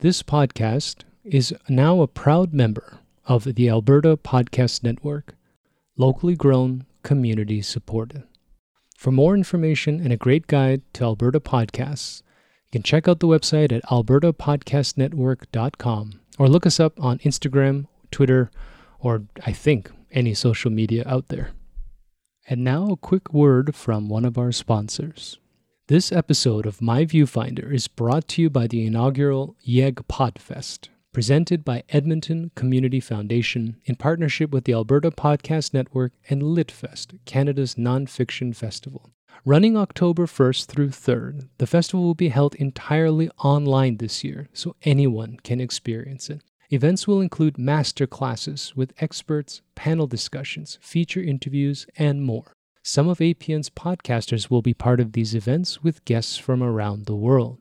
This podcast is now a proud member of the Alberta Podcast Network, locally grown, community supported. For more information and a great guide to Alberta podcasts, you can check out the website at albertapodcastnetwork.com or look us up on Instagram, Twitter, or I think any social media out there. And now a quick word from one of our sponsors. This episode of My Viewfinder is brought to you by the inaugural YEG Podfest, presented by Edmonton Community Foundation in partnership with the Alberta Podcast Network and LitFest, Canada's nonfiction festival. Running October 1st through 3rd, the festival will be held entirely online this year, so anyone can experience it. Events will include master classes with experts, panel discussions, feature interviews, and more. Some of APN's podcasters will be part of these events with guests from around the world.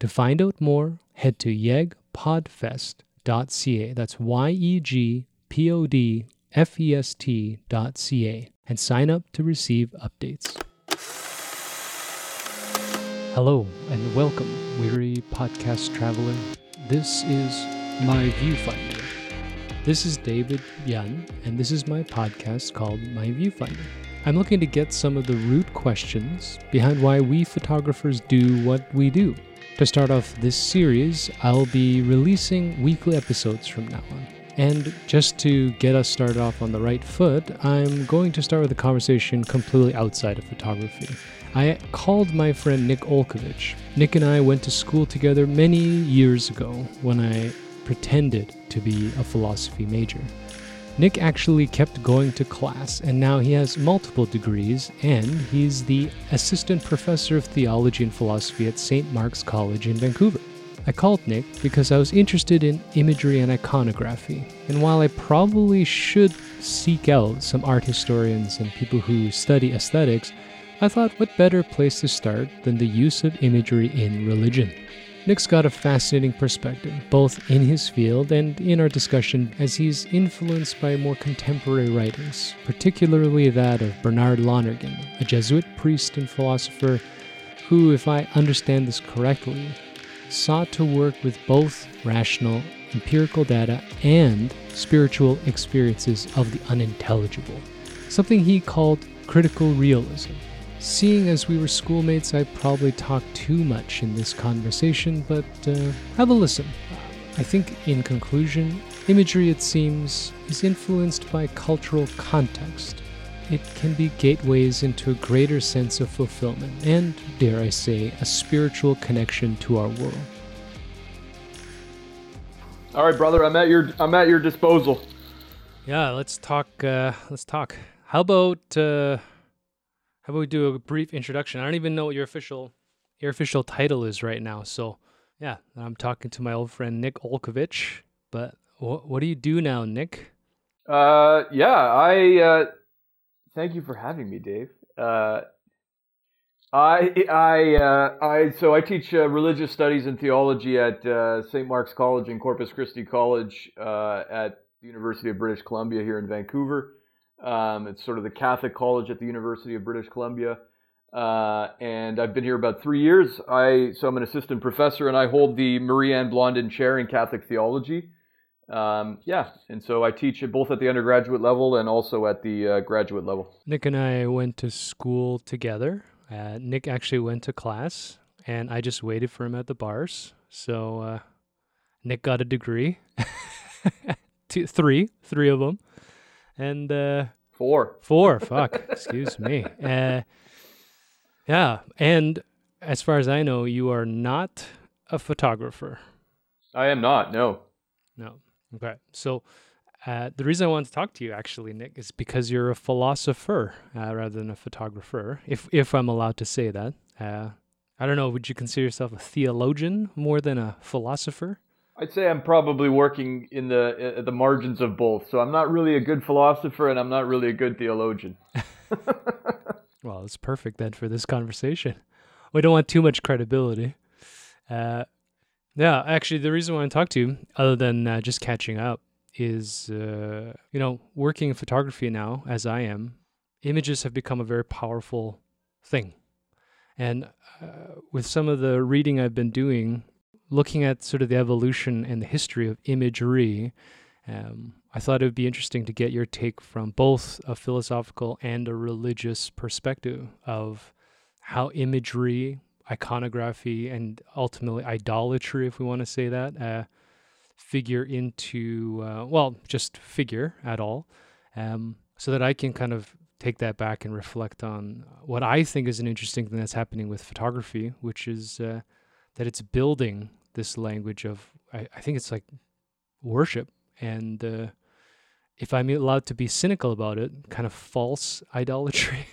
To find out more, head to yegpodfest.ca. That's Y E G P O D F E S T.ca and sign up to receive updates. Hello and welcome, weary podcast traveler. This is My Viewfinder. This is David Yan, and this is my podcast called My Viewfinder. I'm looking to get some of the root questions behind why we photographers do what we do. To start off this series, I'll be releasing weekly episodes from now on. And just to get us started off on the right foot, I'm going to start with a conversation completely outside of photography. I called my friend Nick Olkovich. Nick and I went to school together many years ago when I pretended to be a philosophy major. Nick actually kept going to class, and now he has multiple degrees, and he's the assistant professor of theology and philosophy at St. Mark's College in Vancouver. I called Nick because I was interested in imagery and iconography, and while I probably should seek out some art historians and people who study aesthetics, I thought what better place to start than the use of imagery in religion. Nick's got a fascinating perspective, both in his field and in our discussion, as he's influenced by more contemporary writings, particularly that of Bernard Lonergan, a Jesuit priest and philosopher who, if I understand this correctly, sought to work with both rational, empirical data and spiritual experiences of the unintelligible, something he called critical realism. Seeing as we were schoolmates, I probably talked too much in this conversation, but uh, have a listen. I think, in conclusion, imagery, it seems, is influenced by cultural context. It can be gateways into a greater sense of fulfillment and, dare I say, a spiritual connection to our world. All right, brother, I'm at your I'm at your disposal. Yeah, let's talk. Uh, let's talk. How about uh, how about we do a brief introduction? I don't even know what your official your official title is right now. So yeah, I'm talking to my old friend Nick Olkovich. But wh- what do you do now, Nick? Uh, yeah, I uh, thank you for having me, Dave. Uh, I I uh, I so I teach uh, religious studies and theology at uh, St. Mark's College and Corpus Christi College uh, at the University of British Columbia here in Vancouver. Um, it's sort of the Catholic college at the University of British Columbia, uh, and I've been here about three years. I so I'm an assistant professor and I hold the Marie Anne Blondin Chair in Catholic Theology. Um, yeah, and so I teach it both at the undergraduate level and also at the uh, graduate level. Nick and I went to school together. Uh, Nick actually went to class, and I just waited for him at the bars. So uh, Nick got a degree, Two, three, three of them, and uh, Four. four. fuck, excuse me. Uh, yeah, and as far as I know, you are not a photographer. I am not. No. No. Okay. So uh, the reason I want to talk to you, actually, Nick, is because you're a philosopher uh, rather than a photographer, if if I'm allowed to say that. Uh, I don't know. Would you consider yourself a theologian more than a philosopher? I'd say I'm probably working in the at the margins of both. So I'm not really a good philosopher, and I'm not really a good theologian. Well, it's perfect then for this conversation. We don't want too much credibility. Uh, yeah, actually, the reason why I talk to you, other than uh, just catching up, is uh, you know working in photography now, as I am. Images have become a very powerful thing, and uh, with some of the reading I've been doing looking at sort of the evolution and the history of imagery, um, I thought it would be interesting to get your take from both a philosophical and a religious perspective of how imagery, iconography, and ultimately idolatry, if we want to say that, uh, figure into, uh, well, just figure at all, um, so that I can kind of take that back and reflect on what I think is an interesting thing that's happening with photography, which is uh, that it's building this language of, I, I think it's like worship. And uh, if I'm allowed to be cynical about it, kind of false idolatry,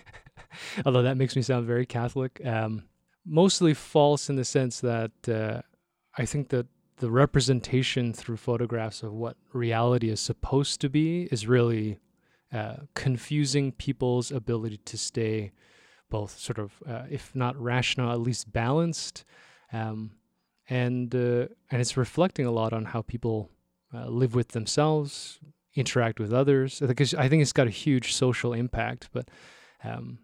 although that makes me sound very Catholic. Um, mostly false in the sense that uh, I think that the representation through photographs of what reality is supposed to be is really uh, confusing people's ability to stay both sort of, uh, if not rational, at least balanced. Um, and uh, and it's reflecting a lot on how people uh, live with themselves, interact with others. Because I think it's got a huge social impact. But um,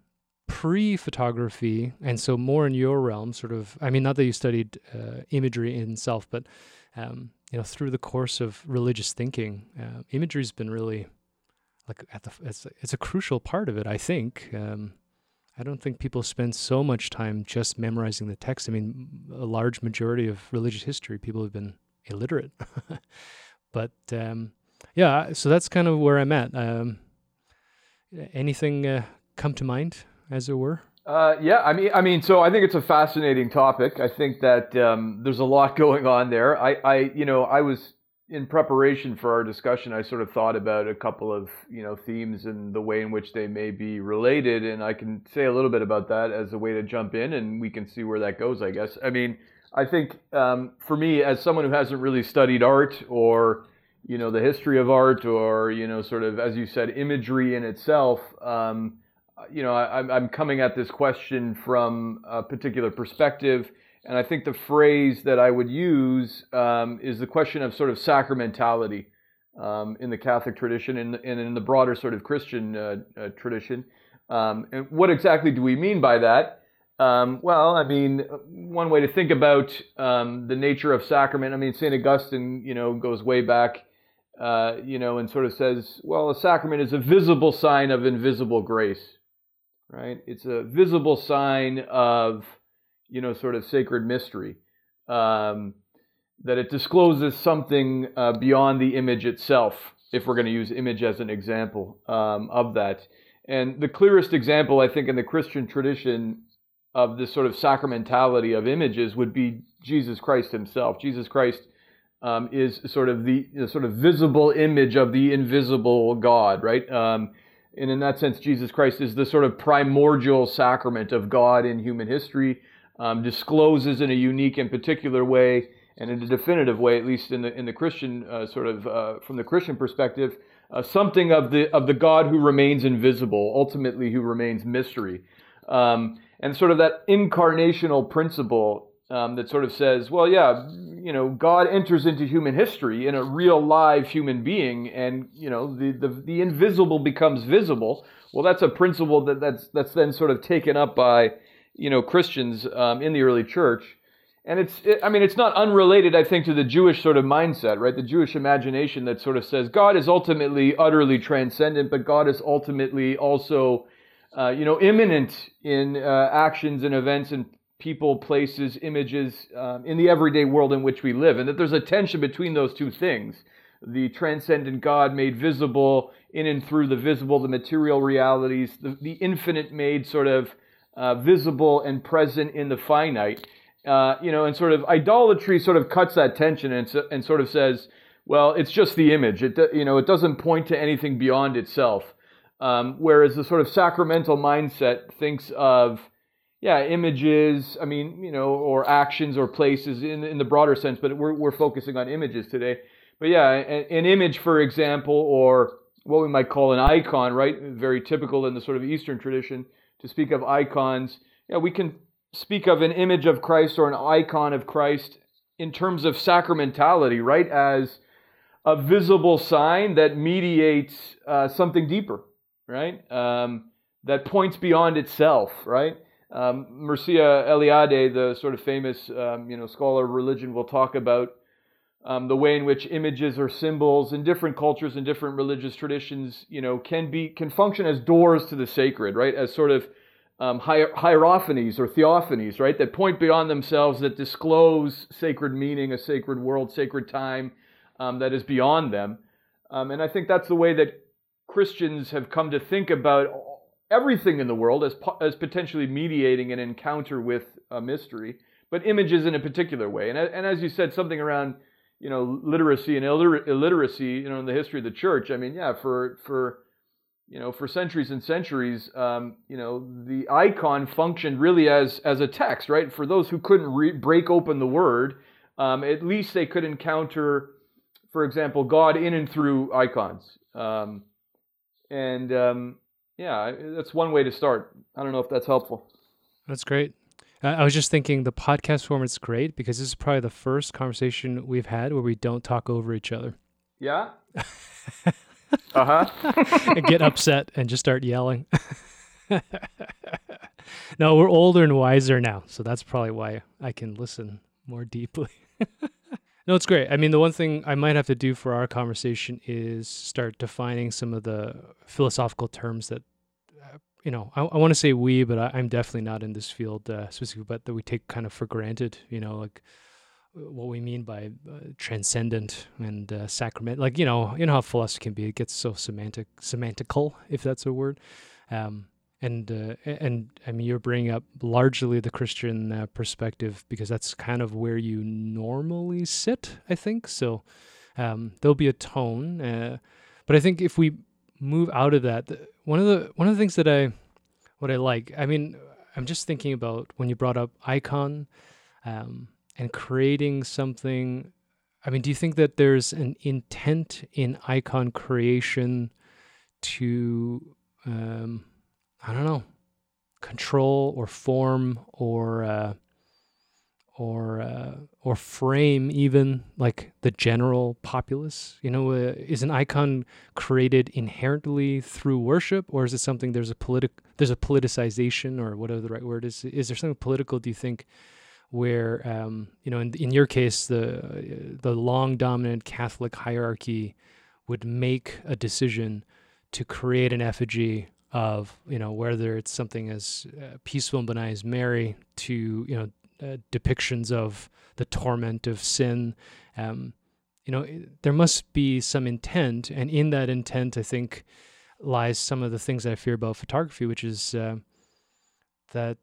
pre-photography, and so more in your realm, sort of. I mean, not that you studied uh, imagery in itself, but um, you know, through the course of religious thinking, uh, imagery's been really like at the it's it's a crucial part of it. I think. Um, I don't think people spend so much time just memorizing the text. I mean, a large majority of religious history, people have been illiterate. but um, yeah, so that's kind of where I'm at. Um, anything uh, come to mind, as it were? Uh, yeah, I mean, I mean, so I think it's a fascinating topic. I think that um, there's a lot going on there. I, I, you know, I was in preparation for our discussion. I sort of thought about a couple of you know themes and the way in which they may be related, and I can say a little bit about that as a way to jump in, and we can see where that goes. I guess. I mean, I think um, for me, as someone who hasn't really studied art or you know the history of art or you know sort of as you said imagery in itself. Um, you know, I, I'm coming at this question from a particular perspective. And I think the phrase that I would use um, is the question of sort of sacramentality um, in the Catholic tradition and, and, in the broader sort of Christian uh, uh, tradition. Um, and what exactly do we mean by that? Um, well, I mean, one way to think about um, the nature of sacrament, I mean, St. Augustine, you know, goes way back, uh, you know, and sort of says, well, a sacrament is a visible sign of invisible grace right? It's a visible sign of, you know, sort of sacred mystery. Um, that it discloses something uh, beyond the image itself, if we're going to use image as an example um, of that. And the clearest example, I think, in the Christian tradition of this sort of sacramentality of images would be Jesus Christ himself. Jesus Christ um, is sort of the, the, sort of visible image of the invisible God, right? Um, and in that sense, Jesus Christ is the sort of primordial sacrament of God in human history, um, discloses in a unique and particular way, and in a definitive way, at least in the in the Christian uh, sort of uh, from the Christian perspective, uh, something of the of the God who remains invisible, ultimately who remains mystery, um, and sort of that incarnational principle um, that sort of says, well, yeah, you know, God enters into human history in a real live human being, and you know, the the, the invisible becomes visible. Well, that's a principle that that's that's then sort of taken up by you know Christians um, in the early church, and it's it, I mean it's not unrelated I think to the Jewish sort of mindset, right? The Jewish imagination that sort of says God is ultimately utterly transcendent, but God is ultimately also uh, you know immanent in uh, actions and events and people, places, images um, in the everyday world in which we live, and that there's a tension between those two things. The transcendent God made visible in and through the visible, the material realities, the, the infinite made sort of uh, visible and present in the finite. Uh, you know, and sort of idolatry sort of cuts that tension and, and sort of says, well, it's just the image. It, you know, it doesn't point to anything beyond itself. Um, whereas the sort of sacramental mindset thinks of yeah, images, I mean, you know, or actions or places in, in the broader sense, but we're, we're focusing on images today. But yeah, an, an image, for example, or what we might call an icon, right? Very typical in the sort of Eastern tradition to speak of icons. Yeah, we can speak of an image of Christ or an icon of Christ in terms of sacramentality, right? As a visible sign that mediates uh, something deeper, right? Um, that points beyond itself, right? Um, Mircea Eliade, the sort of famous um, you know scholar of religion, will talk about um, the way in which images or symbols in different cultures and different religious traditions, you know, can be can function as doors to the sacred, right? As sort of um, hierophanies or theophanies, right? That point beyond themselves, that disclose sacred meaning, a sacred world, sacred time um, that is beyond them. Um, and I think that's the way that Christians have come to think about everything in the world as, as potentially mediating an encounter with a mystery, but images in a particular way. And, and as you said, something around you know literacy and illiter- illiteracy, you know, in the history of the church. I mean, yeah, for for you know for centuries and centuries, um, you know, the icon functioned really as as a text, right? For those who couldn't re- break open the word, um, at least they could encounter, for example, God in and through icons. Um, and um, yeah, that's one way to start. I don't know if that's helpful. That's great. I was just thinking the podcast format's great because this is probably the first conversation we've had where we don't talk over each other. Yeah. uh huh. And get upset and just start yelling. no, we're older and wiser now, so that's probably why I can listen more deeply. no, it's great. I mean, the one thing I might have to do for our conversation is start defining some of the philosophical terms that you know, I, I want to say we, but I, am definitely not in this field uh, specifically, but that we take kind of for granted, you know, like uh, what we mean by uh, transcendent and uh, sacrament. Like, you know, you know how philosophy can be, it gets so semantic, semantical, if that's a word. Um, and, uh, and I mean, you're bringing up largely the Christian uh, perspective because that's kind of where you normally sit, I think. So um, there'll be a tone. Uh, but I think if we move out of that, one of the one of the things that I what I like, I mean, I'm just thinking about when you brought up icon um, and creating something. I mean, do you think that there's an intent in icon creation to, um, I don't know, control or form or uh, or uh, or frame even like the general populace? You know, uh, is an icon created inherently through worship, or is it something there's a politic there's a politicization or whatever the right word is? Is there something political? Do you think? Where um, you know, in, in your case, the the long dominant Catholic hierarchy would make a decision to create an effigy of you know whether it's something as uh, peaceful and benign as Mary to you know uh, depictions of the torment of sin. Um, you know, there must be some intent, and in that intent, I think lies some of the things I fear about photography, which is uh, that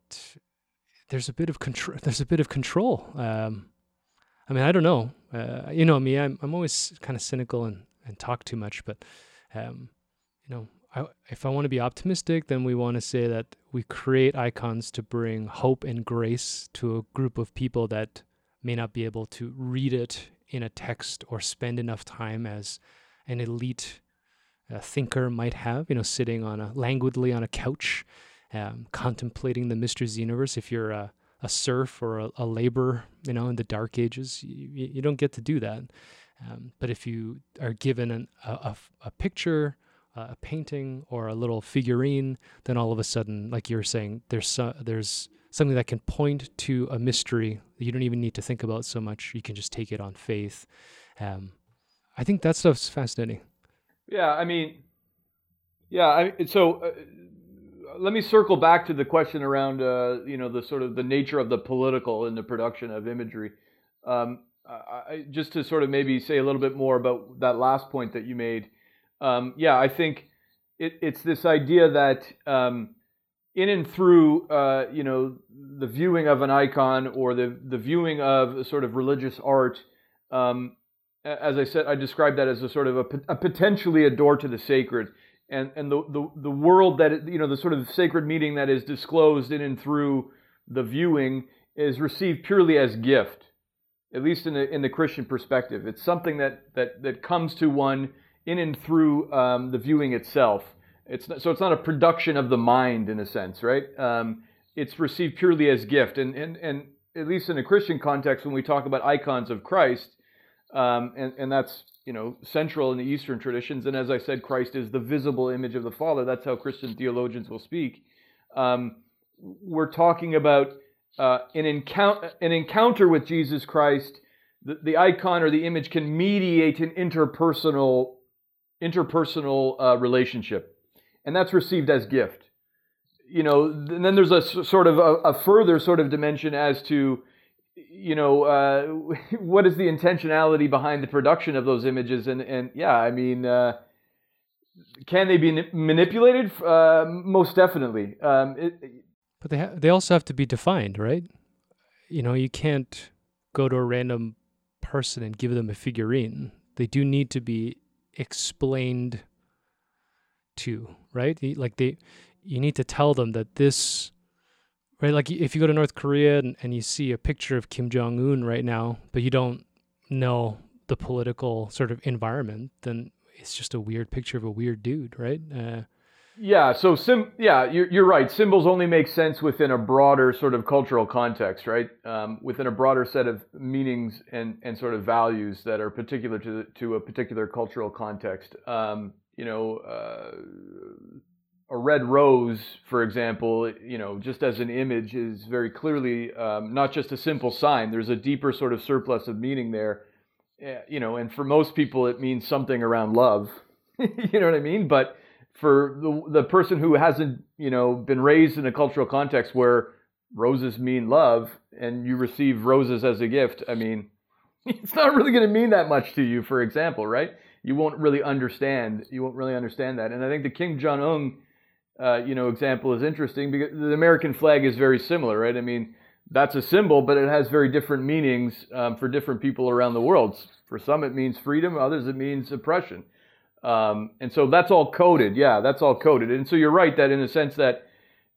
there's a bit of control. There's a bit of control. Um, I mean, I don't know. Uh, you know me. I'm I'm always kind of cynical and and talk too much, but um, you know, I, if I want to be optimistic, then we want to say that we create icons to bring hope and grace to a group of people that may not be able to read it in a text or spend enough time as an elite uh, thinker might have, you know, sitting on a languidly on a couch, um, contemplating the mysteries of the universe. If you're a, a serf or a, a laborer, you know, in the dark ages, you, you don't get to do that. Um, but if you are given an, a, a, a picture uh, a painting or a little figurine, then all of a sudden, like you were saying, there's so, there's something that can point to a mystery that you don't even need to think about so much. You can just take it on faith. Um, I think that stuff's fascinating. Yeah, I mean, yeah. I, so uh, let me circle back to the question around, uh, you know, the sort of the nature of the political in the production of imagery. Um, I, just to sort of maybe say a little bit more about that last point that you made um, yeah, I think it, it's this idea that um, in and through uh, you know the viewing of an icon or the the viewing of sort of religious art, um, as I said, I describe that as a sort of a, a, potentially a door to the sacred, and and the the, the world that it, you know the sort of sacred meaning that is disclosed in and through the viewing is received purely as gift, at least in the in the Christian perspective. It's something that that that comes to one in and through um, the viewing itself. It's not, so it's not a production of the mind in a sense, right? Um, it's received purely as gift, and and and at least in a Christian context, when we talk about icons of Christ, um, and and that's you know central in the Eastern traditions, and as I said, Christ is the visible image of the Father. That's how Christian theologians will speak. Um, we're talking about uh, an encounter an encounter with Jesus Christ. The, the icon or the image can mediate an interpersonal interpersonal uh, relationship, and that's received as gift. You know, and then there's a sort of a, a further sort of dimension as to you know, uh, what is the intentionality behind the production of those images? And and yeah, I mean, uh, can they be manipulated? Uh, most definitely. Um, it, but they ha- they also have to be defined, right? You know, you can't go to a random person and give them a figurine. They do need to be explained to, right? Like they, you need to tell them that this right? Like if you go to North Korea and, and you see a picture of Kim Jong Un right now, but you don't know the political sort of environment, then it's just a weird picture of a weird dude, right? Uh, yeah. So sim. Yeah, you're you're right. Symbols only make sense within a broader sort of cultural context, right? Um, within a broader set of meanings and and sort of values that are particular to the, to a particular cultural context. Um, you know. Uh, a red rose, for example, you know, just as an image is very clearly um, not just a simple sign. There's a deeper sort of surplus of meaning there, uh, you know, and for most people it means something around love. you know what I mean? But for the the person who hasn't, you know, been raised in a cultural context where roses mean love and you receive roses as a gift, I mean, it's not really going to mean that much to you. For example, right? You won't really understand. You won't really understand that. And I think the Kim Jong Un uh, you know, example is interesting because the American flag is very similar, right? I mean, that's a symbol, but it has very different meanings um, for different people around the world. For some, it means freedom. Others, it means oppression. Um, and so that's all coded. Yeah, that's all coded. And so you're right that in the sense that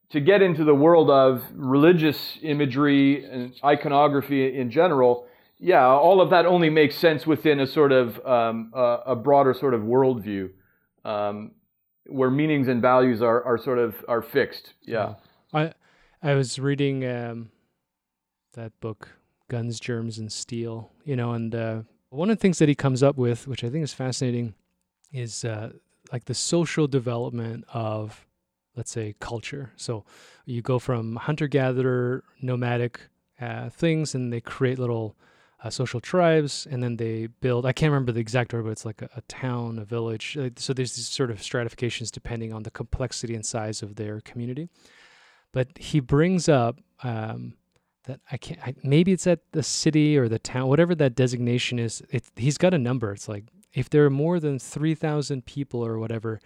to get into the world of religious imagery and iconography in general, yeah, all of that only makes sense within a sort of um, a, a, broader sort of worldview. Um, where meanings and values are, are sort of are fixed. Yeah. I I was reading um, that book, Guns, Germs, and Steel. You know, and uh, one of the things that he comes up with, which I think is fascinating, is uh, like the social development of, let's say, culture. So you go from hunter gatherer, nomadic uh, things, and they create little uh, social tribes, and then they build. I can't remember the exact order, but it's like a, a town, a village. So there's these sort of stratifications depending on the complexity and size of their community. But he brings up um, that I can't. I, maybe it's at the city or the town, whatever that designation is. It, he's got a number. It's like if there are more than three thousand people or whatever,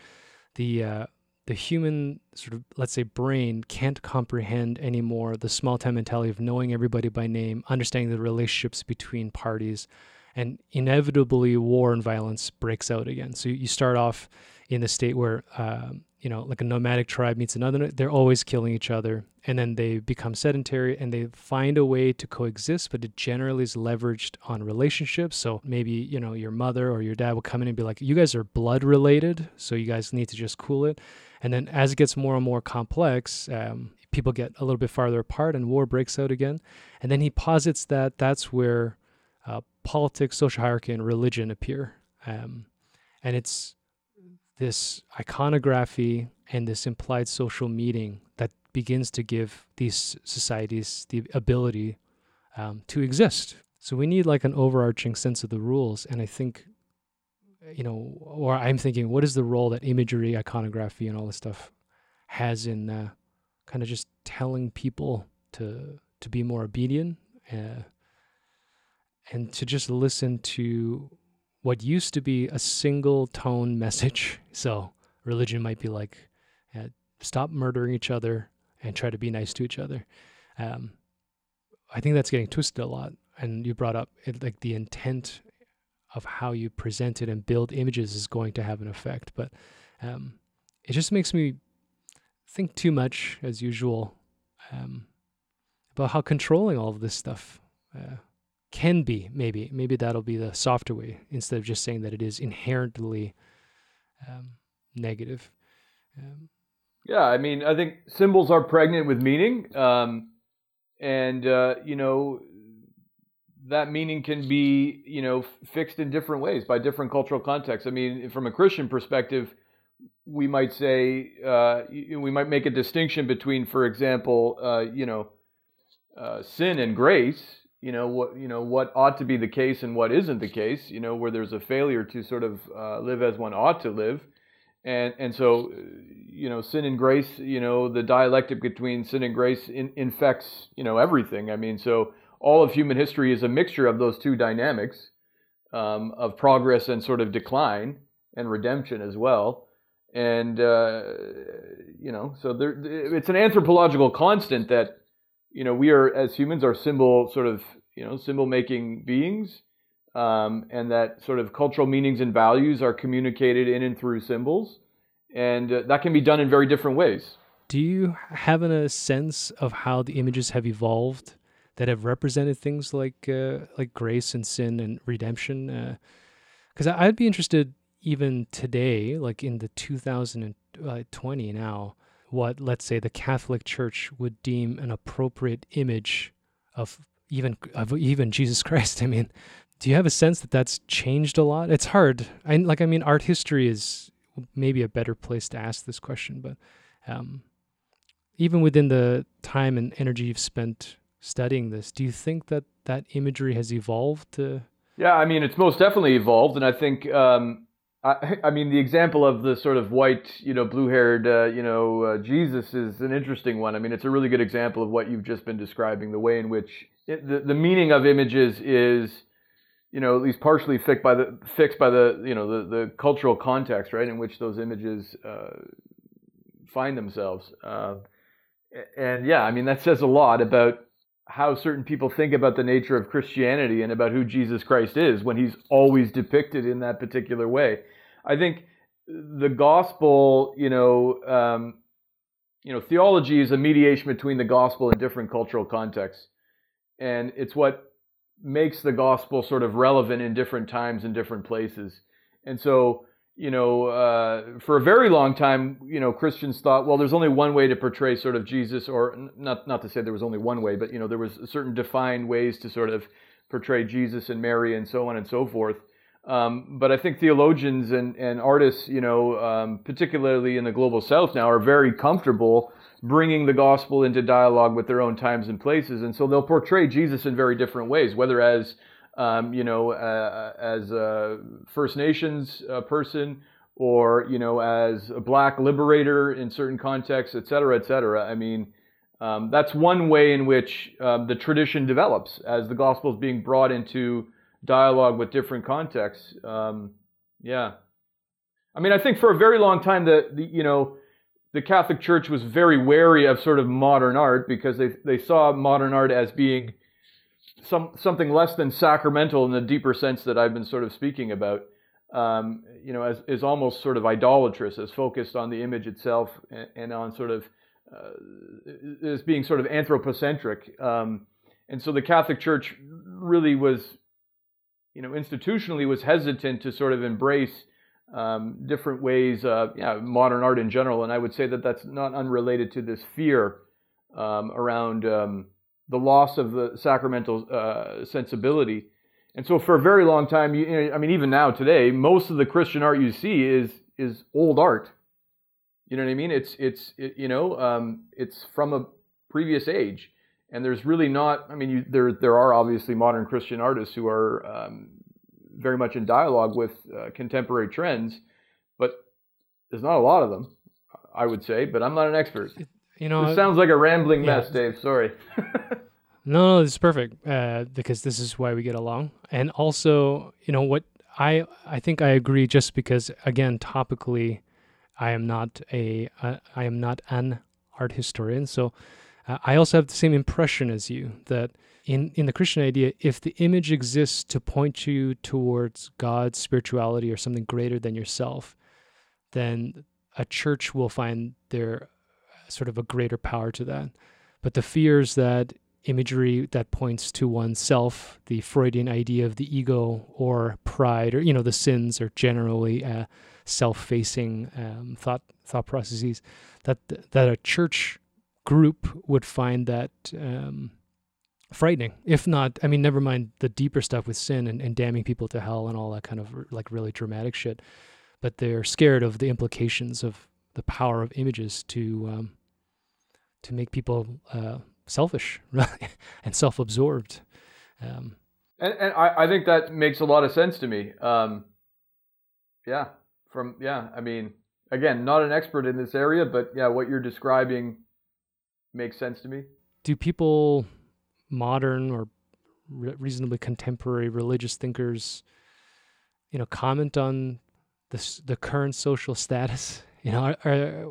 the uh, the human sort of let's say brain can't comprehend anymore the small town mentality of knowing everybody by name understanding the relationships between parties and inevitably war and violence breaks out again. So you start off in the state where um, you know like a nomadic tribe meets another they're always killing each other and then they become sedentary and they find a way to coexist but it generally is leveraged on relationships so maybe you know your mother or your dad will come in and be like you guys are blood related so you guys need to just cool it and then as it gets more and more complex, um, people get a little bit farther apart and war breaks out again. And then he posits that that's where uh, politics, social hierarchy, and religion appear. Um, and it's this iconography and this implied social meaning that begins to give these societies the ability um, to exist. So we need like an overarching sense of the rules. And I think you know, or I'm thinking, what is the role that imagery, iconography, and all this stuff has in uh, kind of just telling people to to be more obedient uh, and to just listen to what used to be a single tone message. So religion might be like, uh, stop murdering each other and try to be nice to each other. Um, I think that's getting twisted a lot. And you brought up it, like the intent of how you present it and build images is going to have an effect. But um, it just makes me think too much, as usual, um, about how controlling all of this stuff uh, can be. Maybe, maybe that'll be the softer way instead of just saying that it is inherently um, negative. Um, yeah, I mean, I think symbols are pregnant with meaning, um, and uh, you know, that meaning can be, you know, fixed in different ways by different cultural contexts. I mean, from a Christian perspective, we might say uh, we might make a distinction between, for example, uh, you know, uh, sin and grace. You know what you know what ought to be the case and what isn't the case. You know where there's a failure to sort of uh, live as one ought to live, and and so you know sin and grace. You know the dialectic between sin and grace in, infects you know everything. I mean, so all of human history is a mixture of those two dynamics um, of progress and sort of decline and redemption as well and uh, you know, so there, it's an anthropological constant that you know we are as humans our symbol sort of you know symbol making beings, um, and that sort of cultural meanings and values are communicated in and through symbols, and uh, that can be done in very different ways. Do you have a sense of how the images have evolved that have represented things like uh, like grace and sin and redemption? Because uh, I'd be interested even today, like in the 2020 now, what let's say the Catholic Church would deem an appropriate image of even even Jesus Christ. I mean, do you have a sense that that's changed a lot? It's hard. I like I mean, art history is maybe a better place to ask this question, but um, even within the time and energy you've spent studying this, do you think that that imagery has evolved to? Yeah, I mean, it's most definitely evolved, and I think um, I, mean, the example of the sort of white, you know, blue-haired, uh, you know, uh, Jesus is an interesting one. I mean, it's a really good example of what you've just been describing. The way in which it, the the meaning of images is, you know, at least partially fixed by the fixed by the you know the the cultural context, right, in which those images uh, find themselves. Uh, and yeah, I mean, that says a lot about how certain people think about the nature of Christianity and about who Jesus Christ is when he's always depicted in that particular way. I think the gospel, you know, um, you know, theology is a mediation between the gospel and different cultural contexts, and it's what makes the gospel sort of relevant in different times and different places. And so, you know, uh, for a very long time, you know, Christians thought, well, there's only one way to portray sort of Jesus, or not not to say there was only one way, but you know, there was certain defined ways to sort of portray Jesus and Mary and so on and so forth. Um, but I think theologians and, and artists, you know, um, particularly in the global south now, are very comfortable bringing the gospel into dialogue with their own times and places. And so they'll portray Jesus in very different ways, whether as, um, you know, uh, as a First Nations uh, person or, you know, as a black liberator in certain contexts, et cetera, et cetera. I mean, um, that's one way in which um, the tradition develops as the gospel is being brought into dialogue with different contexts. Um, yeah. I mean, I think for a very long time, the, the, you know, the Catholic Church was very wary of sort of modern art because they, they saw modern art as being some, something less than sacramental in the deeper sense that I've been sort of speaking about. Um, you know, as is almost sort of idolatrous, as focused on the image itself and, and on sort of uh, as being sort of anthropocentric. Um, and so the Catholic Church really was you know, institutionally was hesitant to sort of embrace um, different ways, uh, yeah, modern art in general. And I would say that that's not unrelated to this fear um, around um, the loss of the sacramental uh, sensibility. And so, for a very long time, you, you know, I mean, even now today, most of the Christian art you see is is old art. You know what I mean? It's it's it, you know um, it's from a previous age and there's really not. I mean, you, there there are obviously modern Christian artists who are um, very much in dialogue with uh, contemporary trends, but there's not a lot of them. I would say, but I'm not an expert. You know, it sounds like a rambling yeah. mess, Dave. Sorry. no, no, it's perfect uh, because this is why we get along, and also, you know, what I I think I agree. Just because, again, topically, I am not a uh, I am not an art historian, so uh, I also have the same impression as you that in, in the Christian idea, if the image exists to point you towards God's spirituality or something greater than yourself, then a church will find uh, sort of a greater power to that. But the fears that imagery that points to oneself, the Freudian idea of the ego or pride, or you know the sins are generally uh, self-facing um, thought thought processes. That that a church group would find that um, frightening. If not, I mean, never mind the deeper stuff with sin and, and damning people to hell and all that kind of like really dramatic shit. but they're scared of the implications of the power of images to um, to make people uh, selfish and self-absorbed. Um, and, and I, I think that makes a lot of sense to me. Um, yeah, from yeah, I mean, again, not an expert in this area, but yeah, what you're describing makes sense to me. Do people, modern or re- reasonably contemporary religious thinkers, you know, comment on this the current social status? You know, are, are,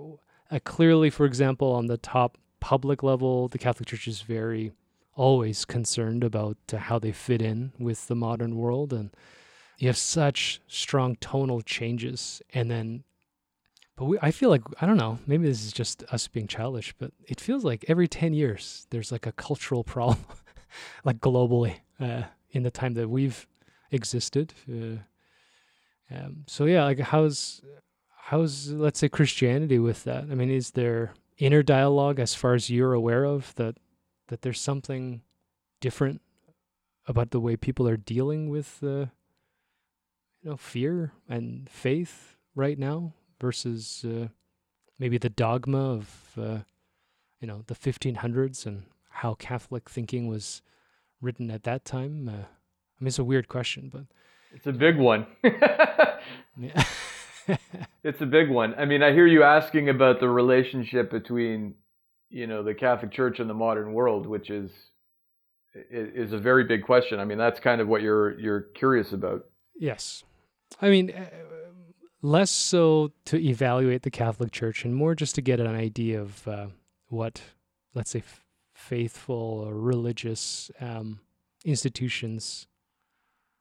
uh, clearly, for example, on the top public level, the Catholic Church is very always concerned about uh, how they fit in with the modern world, and you have such strong tonal changes, and then. But we, I feel like I don't know. Maybe this is just us being childish, but it feels like every ten years there's like a cultural problem, like globally, uh, in the time that we've existed. Uh, um, so yeah, like how's how's let's say Christianity with that? I mean, is there inner dialogue as far as you're aware of that that there's something different about the way people are dealing with uh, you know fear and faith right now versus uh, maybe the dogma of uh, you know the 1500s and how Catholic thinking was written at that time. Uh, I mean, it's a weird question, but it's a big one. yeah. it's a big one. I mean, I hear you asking about the relationship between, you know, the Catholic Church and the modern world, which is is a very big question. I mean, that's kind of what you're you're curious about. Yes, I mean, uh, less so to evaluate the Catholic Church, and more just to get an idea of uh, what, let's say, f- faithful or religious um, institutions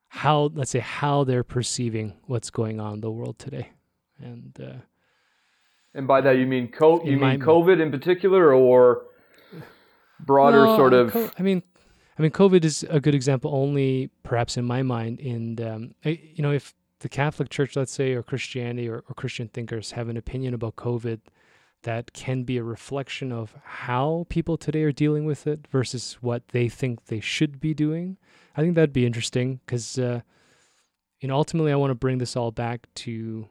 how let's say how they're perceiving what's going on in the world today and uh, and by that you mean co- you mean COVID in particular, or broader no, sort of? Co- I mean, I mean, COVID is a good example only, perhaps in my mind. In um, you know, if the Catholic Church, let's say, or Christianity or, or Christian thinkers have an opinion about COVID that can be a reflection of how people today are dealing with it versus what they think they should be doing. I think that'd be interesting because, uh, you know, ultimately, I want to bring this all back to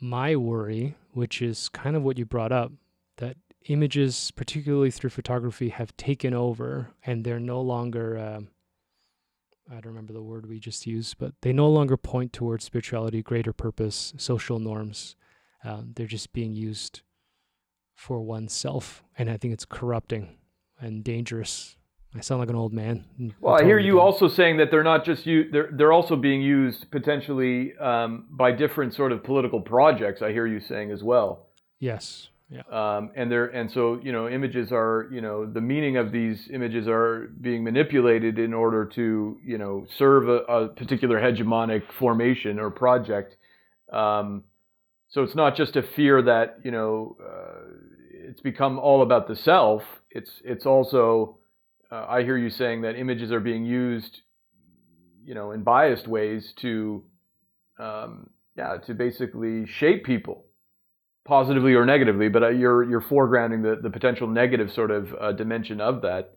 my worry, which is kind of what you brought up, that images, particularly through photography, have taken over and they're no longer, uh, I don't remember the word we just used, but they no longer point towards spirituality, greater purpose, social norms. Uh, they're just being used for oneself. And I think it's corrupting and dangerous I sound like an old man. Well, I hear you also saying that they're not just you; they're they're also being used potentially um, by different sort of political projects. I hear you saying as well. Yes. Yeah. Um, and they're and so you know images are you know the meaning of these images are being manipulated in order to you know serve a, a particular hegemonic formation or project. Um, so it's not just a fear that you know uh, it's become all about the self. It's it's also uh, I hear you saying that images are being used, you know, in biased ways to, um, yeah, to basically shape people, positively or negatively. But uh, you're you're foregrounding the the potential negative sort of uh, dimension of that.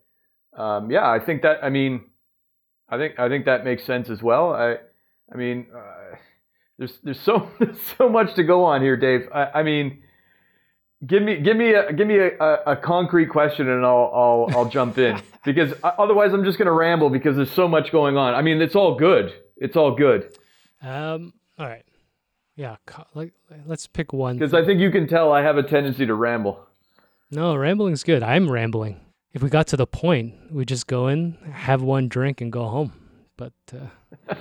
Um, yeah, I think that. I mean, I think I think that makes sense as well. I I mean, uh, there's there's so there's so much to go on here, Dave. I, I mean Give me, give me, a, give me a, a, concrete question, and I'll, I'll, I'll jump in because otherwise I'm just going to ramble because there's so much going on. I mean, it's all good. It's all good. Um. All right. Yeah. Like, let's pick one. Because I think you can tell I have a tendency to ramble. No, rambling's good. I'm rambling. If we got to the point, we just go in, have one drink, and go home. But uh,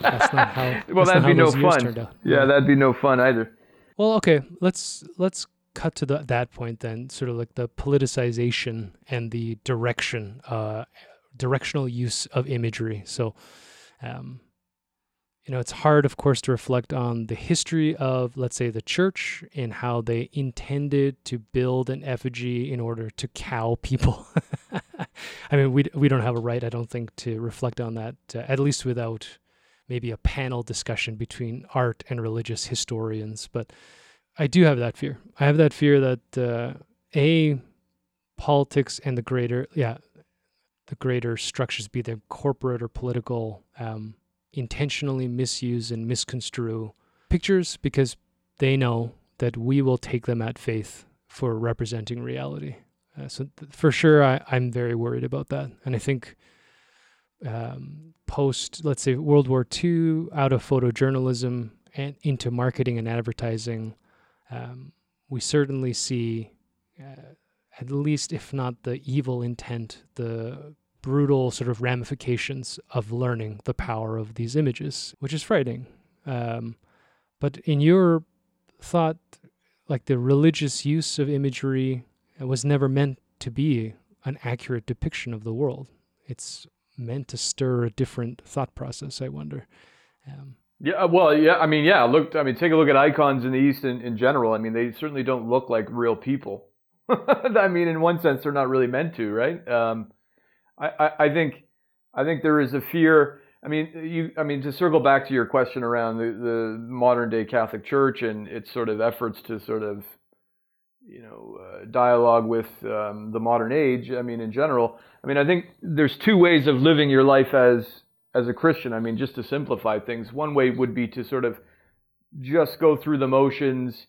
that's not how. well, that'd be no fun. Yeah, yeah, that'd be no fun either. Well, okay. Let's let's cut to the, that point then sort of like the politicization and the direction uh, directional use of imagery. So um, you know it's hard of course to reflect on the history of let's say the church and how they intended to build an effigy in order to cow people. I mean we, we don't have a right i don't think to reflect on that uh, at least without maybe a panel discussion between art and religious historians but I do have that fear. I have that fear that uh, a politics and the greater yeah the greater structures, be they corporate or political, um, intentionally misuse and misconstrue pictures because they know that we will take them at faith for representing reality. Uh, so th- for sure, I, I'm very worried about that, and I think um, post, let's say, World War II, out of photojournalism and into marketing and advertising, um, we certainly see, uh, at least if not the evil intent, the brutal sort of ramifications of learning the power of these images, which is frightening. Um, but in your thought, like the religious use of imagery was never meant to be an accurate depiction of the world. It's meant to stir a different thought process. I wonder. Um, yeah, well, yeah. I mean, yeah. Look, I mean, take a look at icons in the East in, in general. I mean, they certainly don't look like real people. I mean, in one sense, they're not really meant to, right? Um, I, I, I think, I think there is a fear. I mean, you. I mean, to circle back to your question around the, the modern day Catholic Church and its sort of efforts to sort of you know, uh, dialogue with um, the modern age. I mean, in general, I mean, I think there's two ways of living your life as as a Christian. I mean, just to simplify things, one way would be to sort of just go through the motions,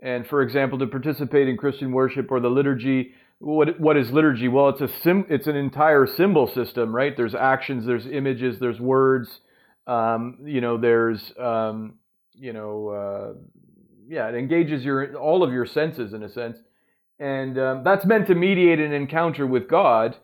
and for example, to participate in Christian worship or the liturgy. What what is liturgy? Well, it's a sim, it's an entire symbol system, right? There's actions, there's images, there's words. Um, you know, there's um, you know. Uh, yeah, it engages your all of your senses in a sense, and um, that's meant to mediate an encounter with God.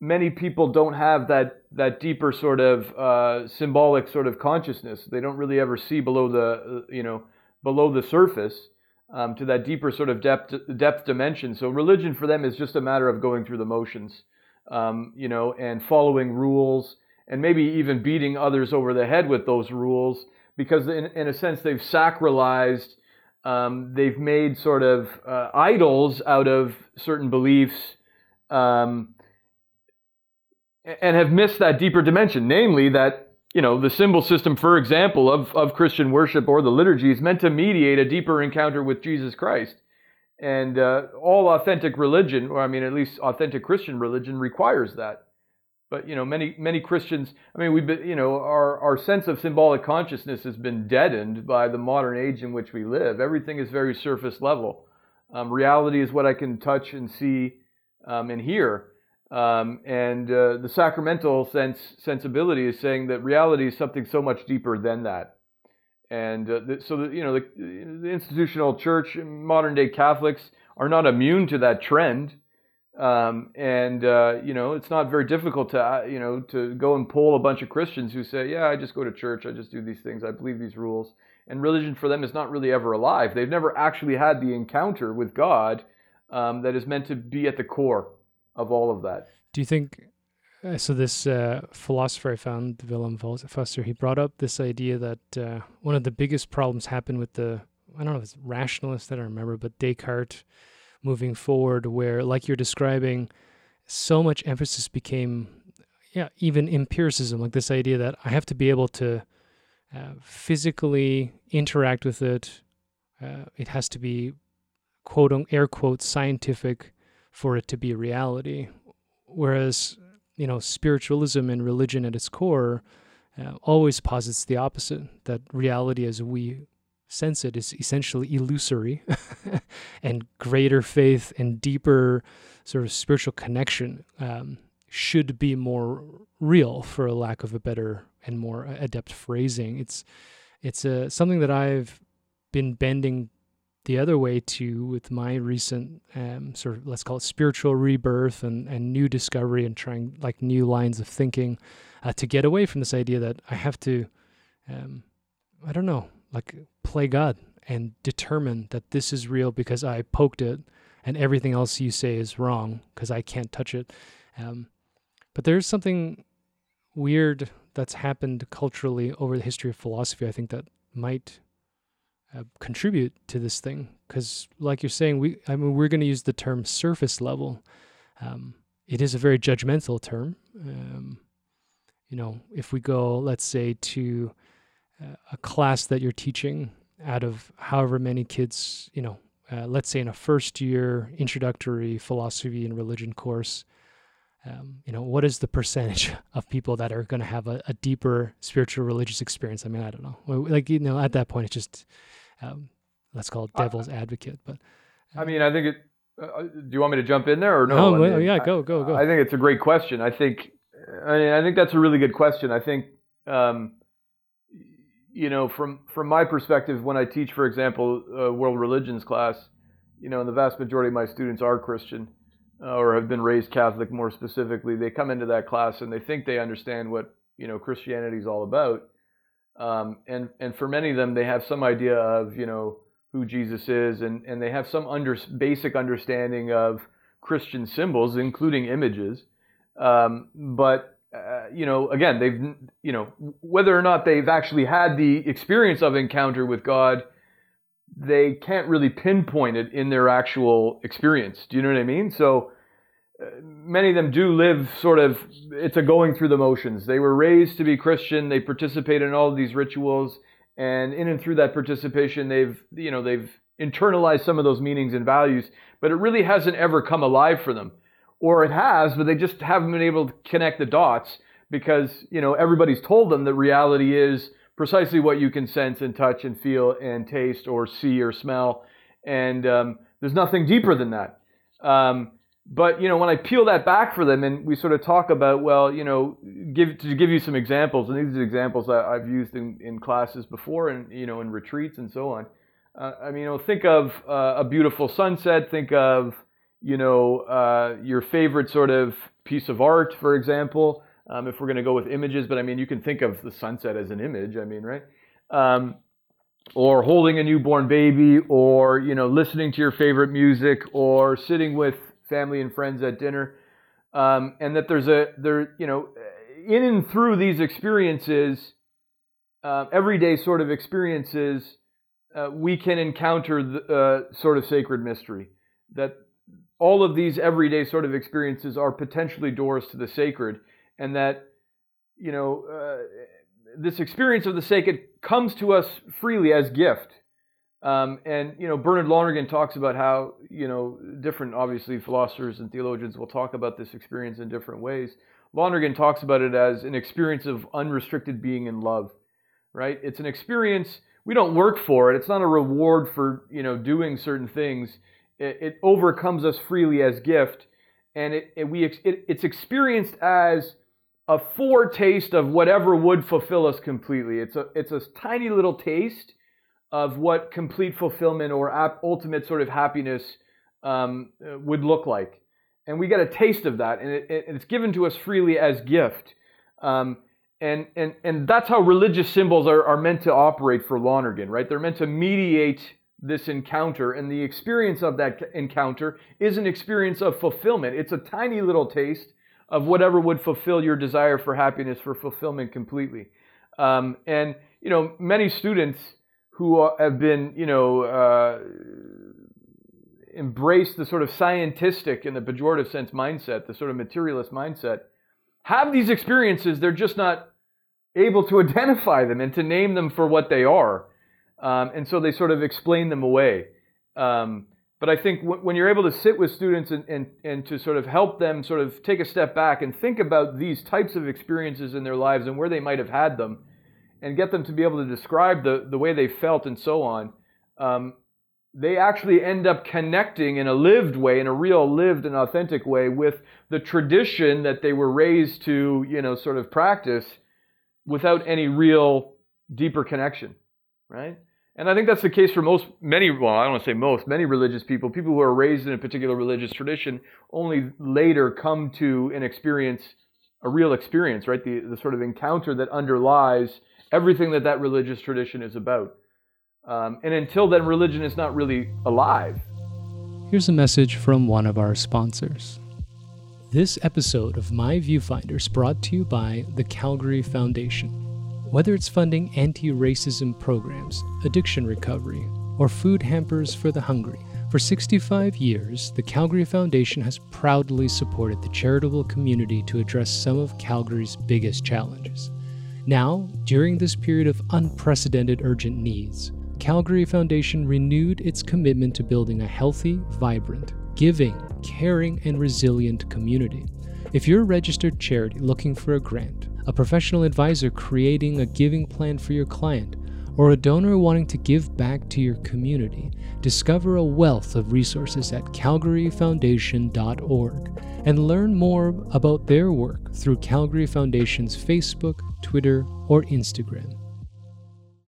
Many people don't have that that deeper sort of uh, symbolic sort of consciousness. They don't really ever see below the uh, you know below the surface um, to that deeper sort of depth depth dimension. So religion for them is just a matter of going through the motions, um, you know, and following rules, and maybe even beating others over the head with those rules because in, in a sense they've sacralized um, they've made sort of uh, idols out of certain beliefs um, and have missed that deeper dimension, namely that you know the symbol system, for example, of, of Christian worship or the liturgy is meant to mediate a deeper encounter with Jesus Christ. And uh, all authentic religion, or I mean, at least authentic Christian religion, requires that. But you know, many many Christians. I mean, we've been, you know, our our sense of symbolic consciousness has been deadened by the modern age in which we live. Everything is very surface level. Um, reality is what I can touch and see um, and hear. Um, and uh, the sacramental sense sensibility is saying that reality is something so much deeper than that. And uh, the, so, the, you know, the, the institutional church, modern day Catholics, are not immune to that trend. Um, and uh, you know, it's not very difficult to uh, you know to go and pull a bunch of Christians who say, "Yeah, I just go to church, I just do these things, I believe these rules." And religion for them is not really ever alive. They've never actually had the encounter with God um, that is meant to be at the core of all of that. Do you think? Uh, so this uh, philosopher I found, Willem Foster, he brought up this idea that uh, one of the biggest problems happened with the I don't know if it's rationalist, I don't remember, but Descartes moving forward where like you're describing so much emphasis became yeah even empiricism like this idea that i have to be able to uh, physically interact with it uh, it has to be quote air quote scientific for it to be reality. Whereas you know spiritualism and religion at its core uh, always posits the opposite that reality as we sense it is essentially illusory and greater faith and deeper sort of spiritual connection um, should be more real for a lack of a better and more adept phrasing. It's it's uh, something that i've been bending the other way to with my recent um, sort of let's call it spiritual rebirth and, and new discovery and trying like new lines of thinking uh, to get away from this idea that i have to um, i don't know like play God and determine that this is real because I poked it and everything else you say is wrong because I can't touch it. Um, but there's something weird that's happened culturally over the history of philosophy, I think, that might uh, contribute to this thing. Because, like you're saying, we I mean, we're going to use the term surface level. Um, it is a very judgmental term. Um, you know, if we go, let's say, to a class that you're teaching out of however many kids, you know, uh, let's say in a first year introductory philosophy and religion course, um, you know, what is the percentage of people that are going to have a, a, deeper spiritual religious experience? I mean, I don't know. Like, you know, at that point, it's just, um, let's call it devil's advocate. But I mean, I think it, uh, uh, do you want me to jump in there or no? No, I mean, yeah, go, go, go. I think it's a great question. I think, I mean, I think that's a really good question. I think, um, you know, from from my perspective, when I teach, for example, a world religions class, you know, and the vast majority of my students are Christian uh, or have been raised Catholic more specifically, they come into that class and they think they understand what you know Christianity is all about. Um, and and for many of them, they have some idea of you know who Jesus is, and and they have some under, basic understanding of Christian symbols, including images. Um, but uh, you know, again, they've you know whether or not they've actually had the experience of encounter with God they can't really pinpoint it in their actual experience. Do you know what I mean? So many of them do live sort of, it's a going through the motions. They were raised to be Christian, they participate in all of these rituals, and in and through that participation, they've, you know, they've internalized some of those meanings and values, but it really hasn't ever come alive for them. Or it has, but they just haven't been able to connect the dots because, you know, everybody's told them that reality is precisely what you can sense and touch and feel and taste or see or smell. And um, there's nothing deeper than that. Um, but you know, when I peel that back for them, and we sort of talk about, well, you know, give to give you some examples, and these are examples that I've used in, in classes before, and you know, in retreats and so on. Uh, I mean, you know, think of uh, a beautiful sunset. Think of, you know, uh, your favorite sort of piece of art, for example um, if we're going to go with images, but I mean, you can think of the sunset as an image, I mean, right? Um, or holding a newborn baby, or, you know, listening to your favorite music, or sitting with family and friends at dinner. Um, and that there's a, there, you know, in and through these experiences, uh, everyday sort of experiences, uh, we can encounter the uh, sort of sacred mystery. That all of these everyday sort of experiences are potentially doors to the sacred and that you know uh, this experience of the sacred comes to us freely as gift. Um, and you know Bernard Lonergan talks about how you know different obviously philosophers and theologians will talk about this experience in different ways. Lonergan talks about it as an experience of unrestricted being in love, right? It's an experience we don't work for it. It's not a reward for you know doing certain things. It, it overcomes us freely as gift, and it, it we it, it's experienced as a foretaste of whatever would fulfill us completely. It's a it's a tiny little taste of what complete fulfillment or ultimate sort of happiness um, would look like, and we get a taste of that, and it, it, it's given to us freely as gift. Um, and, and, and that's how religious symbols are, are meant to operate for Lonergan, right? They're meant to mediate this encounter, and the experience of that encounter is an experience of fulfillment. It's a tiny little taste of whatever would fulfill your desire for happiness, for fulfillment completely. Um, and, you know, many students who have been, you know, uh, embraced the sort of scientistic in the pejorative sense mindset, the sort of materialist mindset, have these experiences. They're just not able to identify them and to name them for what they are. Um, and so they sort of explain them away. Um, but I think w- when you're able to sit with students and, and, and to sort of help them sort of take a step back and think about these types of experiences in their lives and where they might have had them and get them to be able to describe the, the way they felt and so on, um, they actually end up connecting in a lived way, in a real lived and authentic way with the tradition that they were raised to, you know, sort of practice without any real deeper connection, right? And I think that's the case for most, many, well, I don't want to say most, many religious people, people who are raised in a particular religious tradition, only later come to an experience, a real experience, right? The, the sort of encounter that underlies everything that that religious tradition is about. Um, and until then, religion is not really alive. Here's a message from one of our sponsors. This episode of My Viewfinder is brought to you by the Calgary Foundation. Whether it's funding anti racism programs, addiction recovery, or food hampers for the hungry, for 65 years, the Calgary Foundation has proudly supported the charitable community to address some of Calgary's biggest challenges. Now, during this period of unprecedented urgent needs, Calgary Foundation renewed its commitment to building a healthy, vibrant, giving, caring, and resilient community. If you're a registered charity looking for a grant, a professional advisor creating a giving plan for your client, or a donor wanting to give back to your community, discover a wealth of resources at calgaryfoundation.org and learn more about their work through Calgary Foundation's Facebook, Twitter, or Instagram.